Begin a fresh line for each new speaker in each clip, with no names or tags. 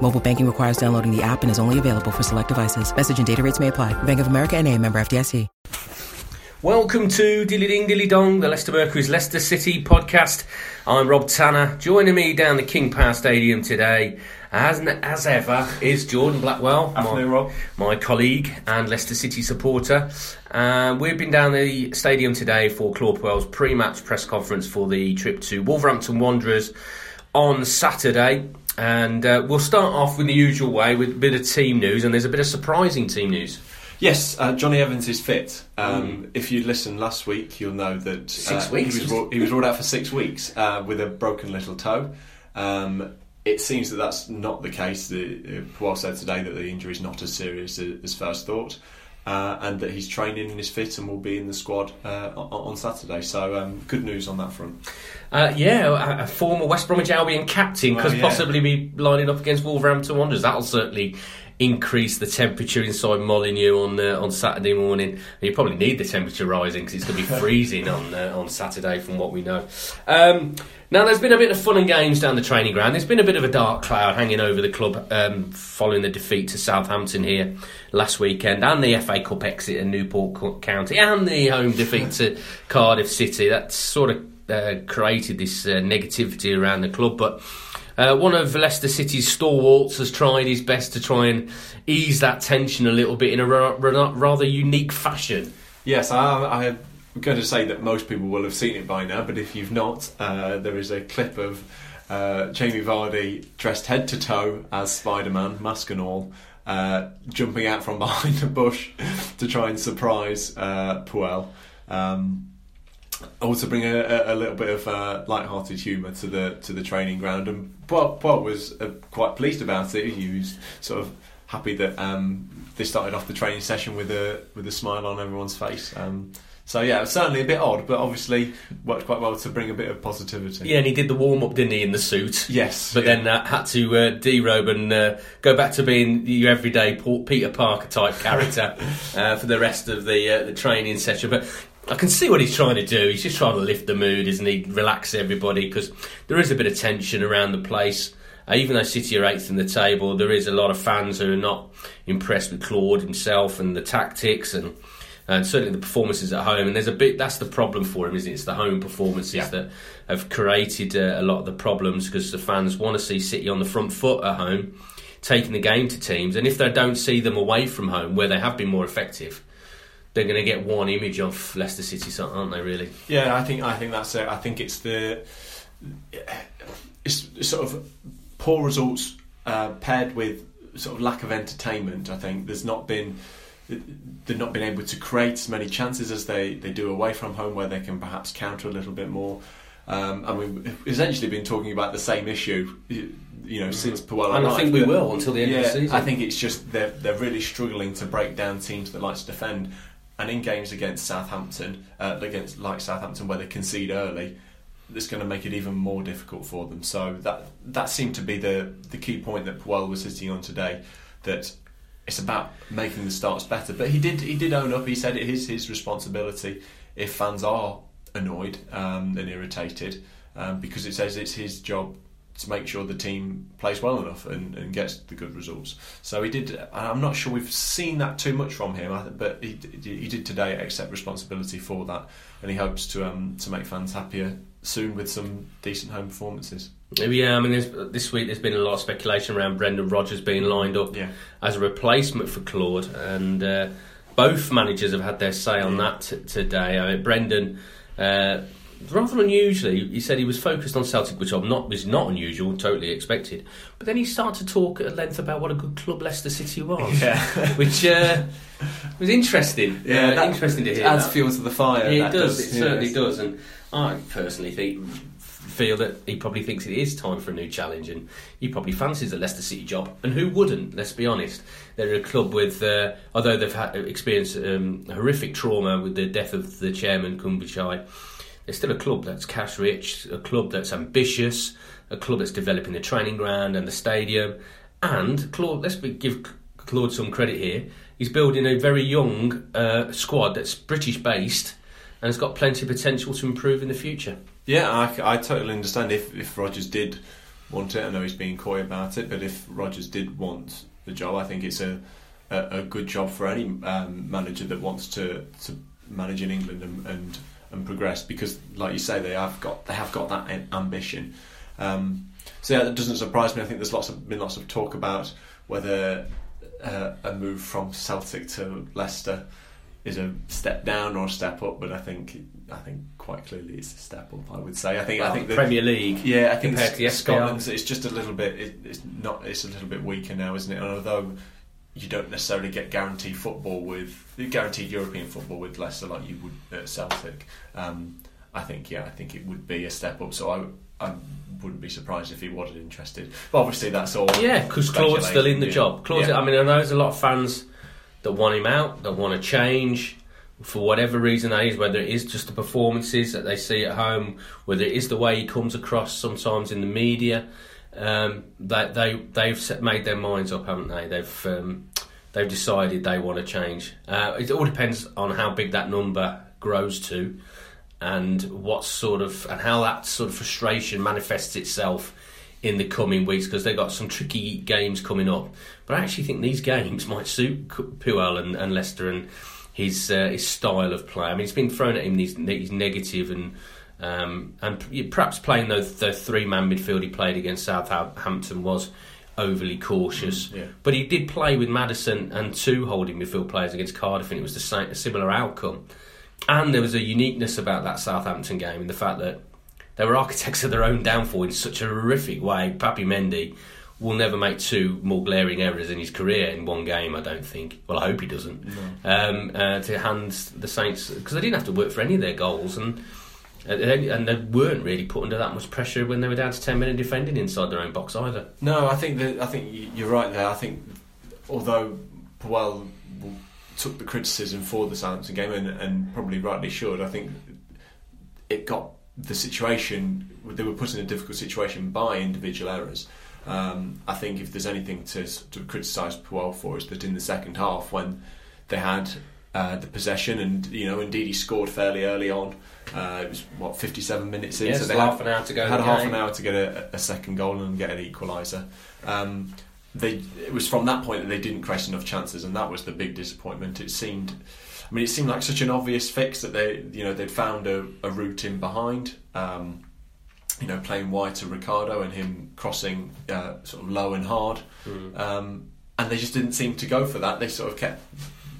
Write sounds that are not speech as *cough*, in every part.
Mobile banking requires downloading the app and is only available for select devices. Message and data rates may apply. Bank of America and a member FDIC.
Welcome to Dilly Ding Dilly Dong, the Leicester Mercury's Leicester City podcast. I'm Rob Tanner. Joining me down the King Power Stadium today, as, as ever, is Jordan Blackwell,
Afternoon,
my,
Rob.
my colleague and Leicester City supporter. Uh, we've been down the stadium today for Claude Puel's pre-match press conference for the trip to Wolverhampton Wanderers on Saturday. And uh, we'll start off with the usual way with a bit of team news, and there's a bit of surprising team news.
Yes, uh, Jonny Evans is fit. Um, If you listened last week, you'll know that
Mm. Six
uh,
weeks?
He was, ruled, he was ruled out for six weeks uh, with a broken little toe. Um, it seems that that's not the case. The, uh, Puel said today that the injury is not as serious as, as first thought, uh, and that he's training and is fit and will be in the squad uh, on, on Saturday. So um, good news on that front.
Uh, yeah, a, a former West Bromwich Albion captain
Well,
could
yeah.
possibly be lining up against Wolverhampton Wanderers. That'll certainly increase the temperature inside Molineux on uh, on Saturday morning. You probably need the temperature rising because it's going to be *laughs* freezing on uh, on Saturday, from what we know. Um, now, there's been a bit of fun and games down the training ground. There's been a bit of a dark cloud hanging over the club um, following the defeat to Southampton here last weekend, and the FA Cup exit in Newport County, and the home defeat to *laughs* Cardiff City. That sort of uh, created this uh, negativity around the club, but. Uh, one of Leicester City's stalwarts has tried his best to try and ease that tension a little bit in a ra- ra- rather unique fashion.
Yes, I, I'm going to say that most people will have seen it by now, but if you've not, uh, there is a clip of uh, Jamie Vardy dressed head to toe as Spider Man, mask and all, uh, jumping out from *laughs* behind a bush to try and surprise uh, Puel. Um, also bring a, a, a little bit of uh, light-hearted humour to the to the training ground, and Puel, Puel was uh, quite pleased about it. He was sort of happy that um, they started off the training session with a with a smile on everyone's face. Um, so yeah, it was certainly a bit odd, but obviously worked quite well to bring a bit of positivity.
Yeah, and he did the warm up, didn't he, in the suit?
Yes,
But
yeah.
then uh, had to uh, derobe and uh, go back to being your everyday Peter Parker type character *laughs* uh, for the rest of the uh, the training session. But I can see what he's trying to do. He's just trying to lift the mood, isn't he? Relax everybody because there is a bit of tension around the place. Uh, even though City are eighth in the table, there is a lot of fans who are not impressed with Claude himself and the tactics and. And certainly the performances at home, and there's a bit that's the problem for him, isn't it? It's the home performances
Yeah.
that have created uh, a lot of the problems because the fans want to see City on the front foot at home, taking the game to teams, and if they don't see them away from home where they have been more effective, they're going to get one image of Leicester City, aren't they? Really?
Yeah, I think I think that's it. I think it's the it's sort of poor results uh, paired with sort of lack of entertainment. I think there's not been they've not been able to create as many chances as they, they do away from home, where they can perhaps counter a little bit more. Um, and we've essentially been talking about the same issue, you know, since Puel
And I think we will until the end of the season.
I think it's just they're they're really struggling to break down teams that like to defend, and in games against Southampton, uh, against like Southampton where they concede early, that's going to make it even more difficult for them. So that that seemed to be the the key point that Puel was sitting on today, that it's about making the starts better. But he did he did own up. He said it is his responsibility if fans are annoyed um, and irritated, um, because it says it's his job to make sure the team plays well enough and, and gets the good results. So he did. I'm not sure we've seen that too much from him, but he, he did today accept responsibility for that, and he hopes to um, to make fans happier soon with some decent home performances.
Yeah, I mean, this week there's been a lot of speculation around Brendan Rodgers being lined up
Yeah.
as a replacement for Claude, and uh, both managers have had their say on that t- today. I mean, Brendan, uh, rather unusually, he said he was focused on Celtic, which I'm not was not unusual, totally expected. But then he started to talk at length about what a good club Leicester City was,
Yeah. *laughs*
which uh, was interesting. uh,
that
interesting to hear.
Adds
that.
fuel to the fire.
Yeah,
that
it does. It
yeah.
certainly does. And I personally think feel that he probably thinks it is time for a new challenge, and he probably fancies a Leicester City job. And who wouldn't? Let's be honest. They're a club with, uh, although they've had, experienced um, horrific trauma with the death of the chairman Khun Vichai, they're still a club that's cash rich, a club that's ambitious, a club that's developing the training ground and the stadium. And Claude, let's be, give Claude some credit here. He's building a very young uh, squad that's British based and has got plenty of potential to improve in the future.
Yeah, I, I totally understand if, if Rodgers did want it. I know he's being coy about it, but if Rodgers did want the job, I think it's a, a, a good job for any um, manager that wants to, to manage in England and, and and progress because, like you say, they have got they have got that ambition. Um, so yeah, that doesn't surprise me. I think there's lots of been lots of talk about whether uh, a move from Celtic to Leicester is a step down or a step up, but I think I think quite clearly it's a step up. I would say. I think
well,
I think the
Premier League.
Yeah, I think compared to Scotland's it's just a little bit. It, it's not. It's a little bit weaker now, isn't it? And although you don't necessarily get guaranteed football with guaranteed European football with Leicester like you would at Celtic. Um, I think yeah, I think it would be a step up. So I, I wouldn't be surprised if he wasn't interested. But obviously that's all.
Yeah, because Claude's still in the yeah. job. Claude's, yeah. I mean, I know there's a lot of fans that want him out, that want to change for whatever reason that is, whether it is just the performances that they see at home, whether it is the way he comes across sometimes in the media. Um, they they they've made their minds up, haven't they? They've um, they've decided they want to change. Uh, it all depends on how big that number grows to, and what sort of and how that sort of frustration manifests itself in the coming weeks because they've got some tricky games coming up. But I actually think these games might suit Puel and, and Leicester and his uh, his style of play. I mean, it's been thrown at him these, these negative and um, and perhaps playing the, the three man midfield he played against Southampton was overly cautious.
Mm, yeah.
But he did play with Maddison and two holding midfield players against Cardiff, and it was the same, a similar outcome. And there was a uniqueness about that Southampton game in the fact that they were architects of their own downfall in such a horrific way. Papi Mendy will never make two more glaring errors in his career in one game, I don't think. Well, I hope he doesn't. No. Um, uh, to hand the Saints, because they didn't have to work for any of their goals, and and they weren't really put under that much pressure when they were down to ten men and defending inside their own box either.
No, I think that I think you're right there. I think although Puel took the criticism for the Southampton game and, and probably rightly should, I think it got the situation they were put in a difficult situation by individual errors. Um, I think if there's anything to, to criticise Puel for is that in the second half when they had uh, the possession and you know indeed he scored fairly early on uh, it was what 57 minutes in,
yes,
so
they had half had, an hour to go.
Had
half
game. an hour to get a, a, second goal and get an equaliser. Um, they it was from that point that they didn't create enough chances, and that was the big disappointment. It seemed, I mean, it seemed like such an obvious fix that they, you know, they'd found a, a route in behind. Um, you know, playing wide to Ricardo and him crossing uh, sort of low and hard, mm. um, and they just didn't seem to go for that. They sort of kept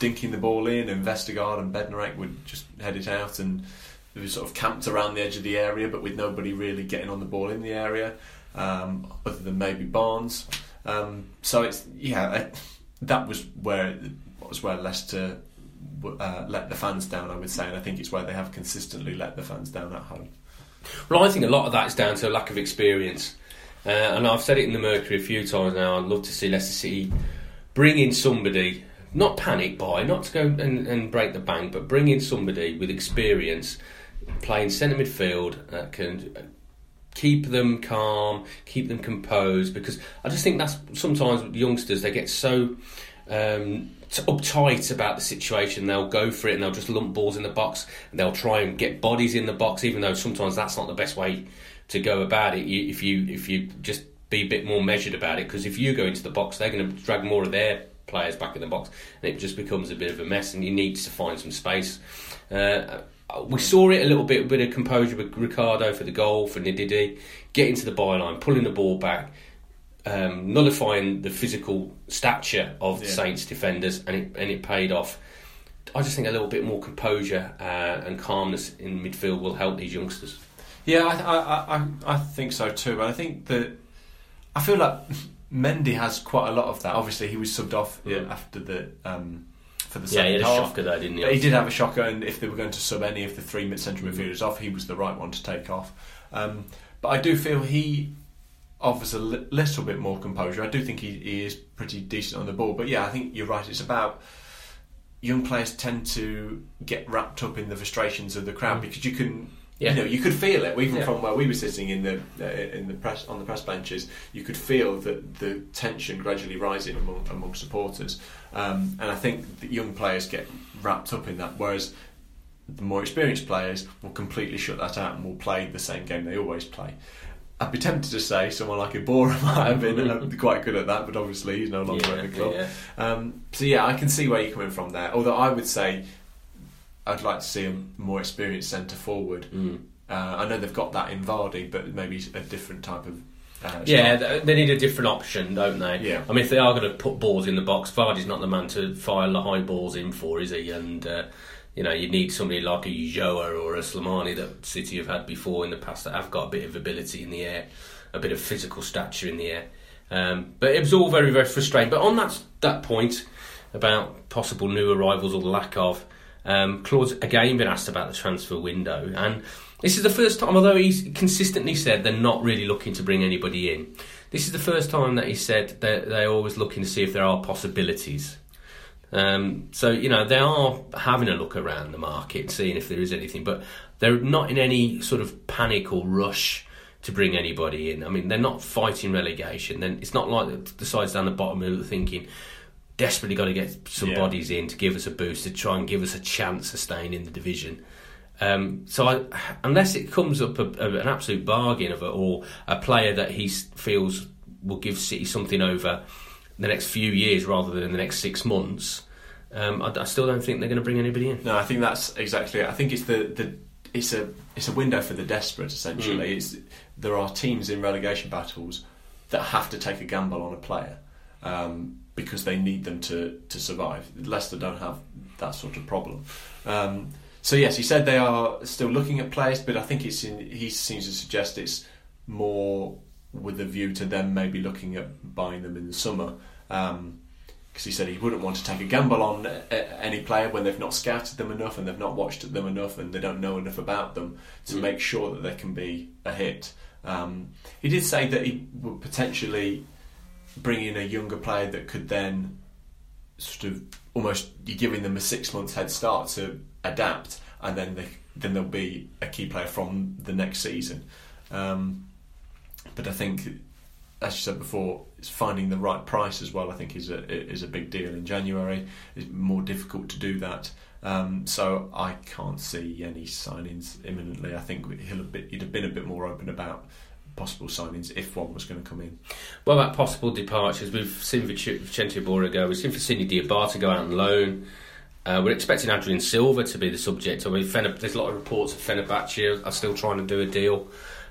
dinking the ball in, and Vestergaard and Bednarek would just head it out, and they were sort of camped around the edge of the area, but with nobody really getting on the ball in the area, um, other than maybe Barnes. Um, so it's yeah, that was where was where Leicester uh, let the fans down. I would say, and I think it's where they have consistently let the fans down at home.
Well, I think a lot of that is down to a lack of experience, uh, and I've said it in the Mercury a few times now. I'd love to see Leicester City bring in somebody not panic buy, not to go and, and break the bank, but bring in somebody with experience playing centre midfield that can keep them calm, keep them composed. Because I just think that's sometimes with youngsters they get so um, uptight about the situation. They'll go for it and they'll just lump balls in the box and they'll try and get bodies in the box, even though sometimes that's not the best way to go about it. You, if you if you just be a bit more measured about it, because if you go into the box, they're going to drag more of their players back in the box, and it just becomes a bit of a mess. And you need to find some space. Uh, we saw it a little bit, a bit of composure with Ricardo for the goal for Ndidi, getting to the byline, pulling the ball back, um, nullifying the physical stature of the yeah. Saints defenders, and it and it paid off. I just think a little bit more composure uh, and calmness in midfield will help these youngsters.
Yeah, I, I, I, I think so too. But I think that I feel like Mendy has quite a lot of that. Obviously, he was subbed off yeah. after the um, for the second yeah,
he had
half.
a shocker though, didn't he?
But he did have a shocker, and if they were going to sub any of the three central mm-hmm. midfielders off, he was the right one to take off. Um, but I do feel he offers a li- little bit more composure. I do think he, he is pretty decent on the ball, but yeah, I think you're right. It's about young players tend to get wrapped up in the frustrations of the crowd
Mm.
because you can.
Yeah.
You know, you could feel it even
Yeah.
from where we were sitting in the uh, in the press on the press benches. You could feel that the tension gradually rising among among supporters, um, and I think that young players get wrapped up in that. Whereas the more experienced players will completely shut that out and will play the same game they always play. I'd be tempted to say someone like Iborra *laughs* might have been uh, *laughs* quite good at that, but obviously he's no longer
Yeah,
at the club.
yeah.
Um, so yeah, I can see where you're coming from there. Although I would say I'd like to see a more experienced centre forward.
Mm.
Uh, I know they've got that in Vardy, but maybe a different type of. Uh,
Yeah,
style.
they need a different option, don't they?
Yeah.
I mean, if they are going to put balls in the box, Vardy's not the man to fire the high balls in for, is he? And uh, you know, you need somebody like a Ulloa or a Slimani that City have had before in the past that have got a bit of ability in the air, a bit of physical stature in the air. Um, but it was all very, very frustrating. But on that that point about possible new arrivals or the lack of, um, Claude's again been asked about the transfer window, and this is the first time, although he's consistently said they're not really looking to bring anybody in. This is the first time that he said that they're always looking to see if there are possibilities. Um, so you know they are having a look around the market, seeing if there is anything, but they're not in any sort of panic or rush to bring anybody in. I mean, they're not fighting relegation. Then it's not like the- sides down the bottom are thinking desperately got to get some
Yeah.
bodies in to give us a boost to try and give us a chance of staying in the division. Um, so I, unless it comes up a, a, an absolute bargain of it or a player that he feels will give City something over the next few years rather than in the next six months, um, I, I still don't think they're going to bring anybody in.
No, I think that's exactly it. I think it's the, the it's a it's a window for the desperate essentially.
Mm.
It's there are teams in relegation battles that have to take a gamble on a player um, because they need them to to survive. Leicester don't have that sort of problem. Um, so yes, he said they are still looking at players, but I think it's in, he seems to suggest it's more with a view to them maybe looking at buying them in the summer. Um, because he said he wouldn't want to take a gamble on uh, any player when they've not scouted them enough and they've not watched them enough and they don't know enough about them to
Mm.
make sure that they can be a hit. Um, he did say that he would potentially bring in a younger player that could then sort of almost you're giving them a six months head start to adapt, and then they, then there'll be a key player from the next season. Um, but I think, as you said before, it's finding the right price as well. I think is a is a big deal in January. It's more difficult to do that. Um, so I can't see any signings imminently. I think he'll have been, he'd have been a bit more open about possible signings if one was going to come in.
What about possible departures? We've seen Vic- Vicente Iborra go. We've seen Fousseni Diabate go out on loan. Uh, we're expecting Adrien Silva to be the subject. I mean, Fener- there's a lot of reports that Fenerbahce are still trying to do a deal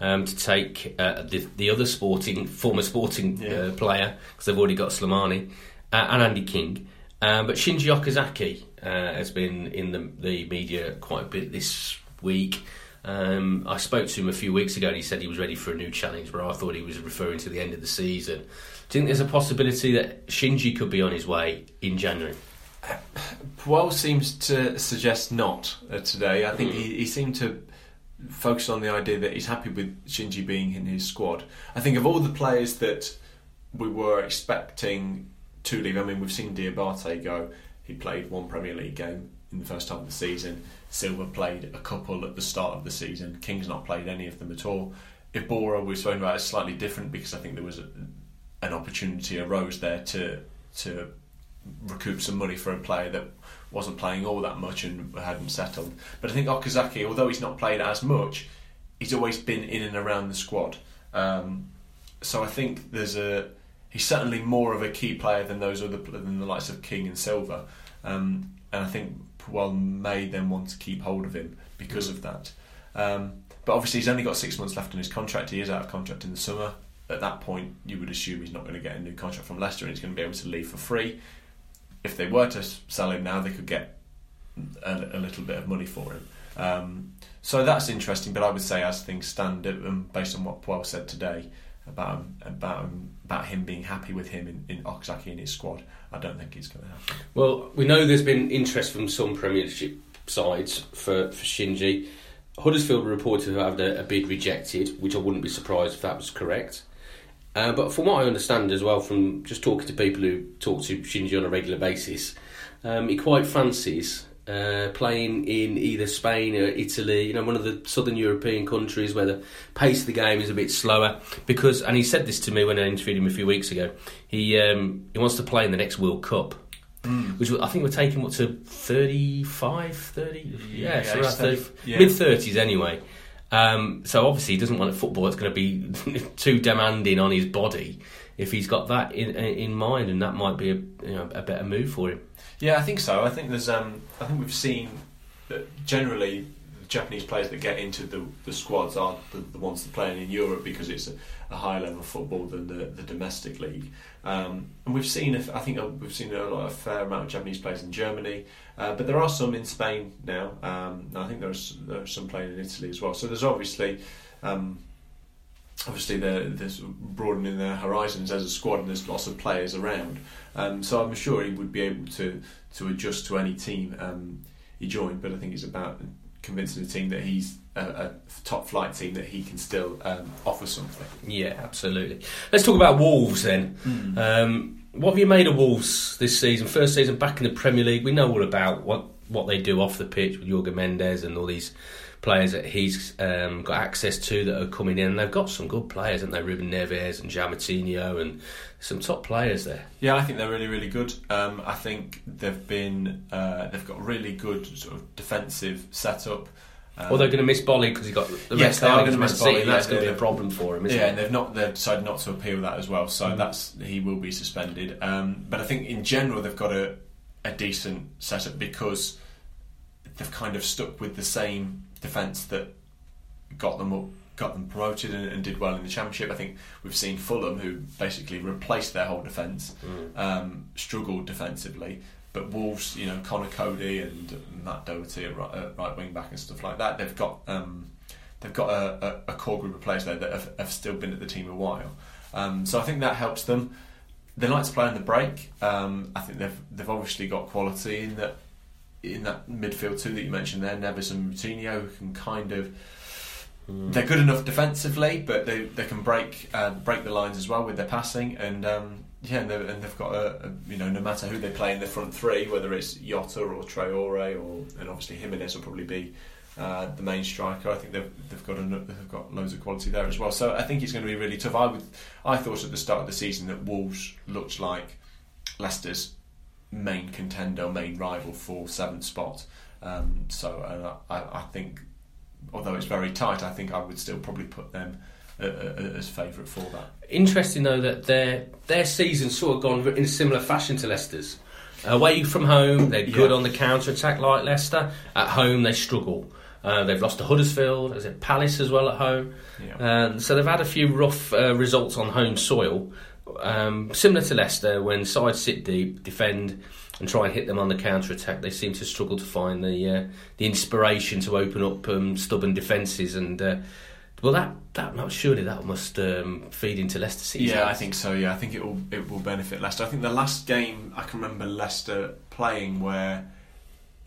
um, to take uh, the, the other sporting former sporting
Yeah.
uh, player because they've already got Slimani uh, and Andy King. Um, but Shinji Okazaki uh, has been in the, the media quite a bit this week. Um, I spoke to him a few weeks ago and he said he was ready for a new challenge, but I thought he was referring to the end of the season. Do you think there's a possibility that Shinji could be on his way in January?
Puel seems to suggest not uh, today. I think he, he seemed to focus on the idea that he's happy with Shinji being in his squad. I think of all the players that we were expecting to leave, I mean, we've seen Diabate go. He played one Premier League game in the first half of the season. Silva played a couple at the start of the season. King's not played any of them at all. Iborra we've spoken about is slightly different because I think there was a, an opportunity arose there to to recoup some money for a player that wasn't playing all that much and hadn't settled. But I think Okazaki, although he's not played as much, he's always been in and around the squad. Um, so I think there's a he's certainly more of a key player than those other than the likes of King and Silva. um, and I think Puel may then want to keep hold of him because of that. Um, but obviously, he's only got six months left on his contract. He is out of contract in the summer. At that point, you would assume he's not going to get a new contract from Leicester, and he's going to be able to leave for free. If they were to sell him now, they could get a, a little bit of money for him. Um, so that's interesting. But I would say, as things stand, um, based on what Puel said today about him, about about him being happy with him in, in Okazaki in his squad, I don't think it's going to happen.
Well, we know there's been interest from some Premiership sides for, for Shinji. Huddersfield were reported to have a, a bid rejected, which I wouldn't be surprised if that was correct. Uh, but from what I understand as well, from just talking to people who talk to Shinji on a regular basis, um, he quite fancies uh, playing in either Spain or Italy, you know, one of the southern European countries where the pace of the game is a bit slower. Because, and he said this to me when I interviewed him a few weeks ago, he um, he wants to play in the next World Cup. Mm. Which I think we're taking what to 35, 30? Yeah, yeah, so 30, yeah. mid 30s anyway. Um, so obviously he doesn't want a football that's going to be *laughs* too demanding on his body if he's got that in in mind, and that might be a you know a better move for him.
Yeah, I think so. I think there's um, I think we've seen that generally the Japanese players that get into the, the squads are the, the ones that play in Europe because it's a, a higher level football than the, the domestic league. Um, and we've seen, I think uh, we've seen a, lot, a fair amount of Japanese players in Germany, uh, but there are some in Spain now. Um, I think there's there some playing in Italy as well. So there's obviously. Um, obviously, there's broadening their horizons as a squad, and there's lots of players around. Um, so I'm sure he would be able to to adjust to any team um, he joined. But I think it's about convincing the team that he's a, a top flight team that he can still um, offer something.
Yeah, absolutely. Let's talk about Wolves then. Mm. Um, what have you made of Wolves this season? First season back in the Premier League. We know all about what what they do off the pitch with Jorge Mendes and all these players that he's um, got access to that are coming in. And they've got some good players, haven't they? Ruben Neves and João and some top players there.
Yeah, I think they're really, really good. Um, I think they've been uh, they've got really good sort of defensive setup.
Um, well, they're going to miss Boly because he's got the yes, they are going to miss Boly. That's going to be a problem for him.
yeah,
it?
and they've not they've decided not to appeal that as well. So mm that's he will be suspended. Um, but I think in general they've got a a decent setup because they've kind of stuck with the same defence that got them up, got them promoted and, and, did well in the championship. I think we've seen Fulham, who basically replaced their whole defence, mm. um, struggled defensively. But Wolves, you know, Conor Coady and Matt Doherty at right, at right wing back and stuff like that, they've got um, they've got a, a, a, core group of players there that have, have, still been at the team a while. Um, so I think that helps them. They like to play on the break. Um, I think they've they've obviously got quality in that in that midfield too that you mentioned there, Neves and Moutinho, who can kind of mm. they're good enough defensively, but they, they can break uh, break the lines as well with their passing and. Um, yeah, and, and, they've got a, a, you know no matter who they play in the front three, whether it's Jota or Traore or and obviously Jimenez will probably be uh, the main striker. I think they've they've got a, they've got loads of quality there as well. So I think it's going to be really tough. I would I thought at the start of the season that Wolves looked like Leicester's main contender, main rival for seventh spot. Um, so I, I, think, although it's very tight, I think I would still probably put them uh, uh, as favourite for that.
Interesting though that their their season's sort of gone in a similar fashion to Leicester's. Away from home, they're good yeah. on the counter attack like Leicester. At home, they struggle. Uh, they've lost to Huddersfield, is it Palace as well at home? Yeah. Um, so they've had a few rough uh, results on home soil um, similar to Leicester, when sides sit deep, defend, and try and hit them on the counter attack, they seem to struggle to find the uh, the inspiration to open up um, stubborn defences. And uh, well, that that not surely that must um, feed into Leicester season.
Yeah, I think so. Yeah, I think it will it will benefit Leicester. I think the last game I can remember Leicester playing where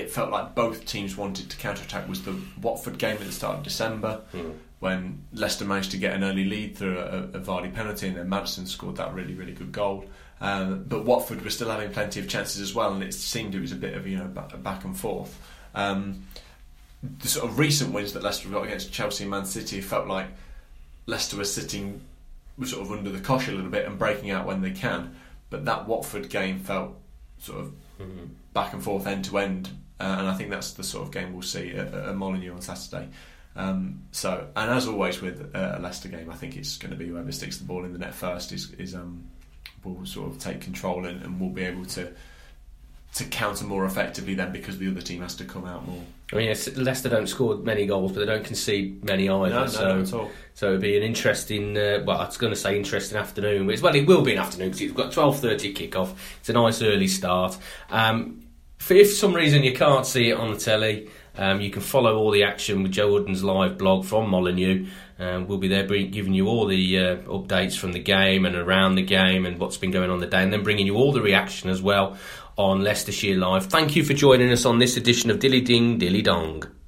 it felt like both teams wanted to counter attack was the Watford game at the start of December. Mm when Leicester managed to get an early lead through a, a Vardy penalty, and then Maddison scored that really, really good goal. Um, but Watford were still having plenty of chances as well, and it seemed it was a bit of you know back and forth. Um, the sort of recent wins that Leicester got against Chelsea and Man City felt like Leicester were sitting sort of under the cosh a little bit and breaking out when they can. But that Watford game felt sort of mm-hmm. back and forth, end to end, uh, and I think that's the sort of game we'll see at, at Molineux on Saturday. Um, so, and as always with uh, a Leicester game, I think it's going to be whoever sticks the ball in the net first is, is um, will sort of take control and, and will be able to to counter more effectively then because the other team has to come out more.
I mean, Leicester don't score many goals, but they don't concede many either.
No, no,
so,
so
it'll be an interesting. Uh, well, I was going to say interesting afternoon. But well, it will be an afternoon because it's got twelve thirty kickoff. It's a nice early start. Um, if for some reason you can't see it on the telly. Um, you can follow all the action with Joe Wooden's live blog from Molineux. Um, we'll be there giving you all the uh, updates from the game and around the game and what's been going on the day, and then bringing you all the reaction as well on Leicestershire Live. Thank you for joining us on this edition of Dilly Ding Dilly Dong.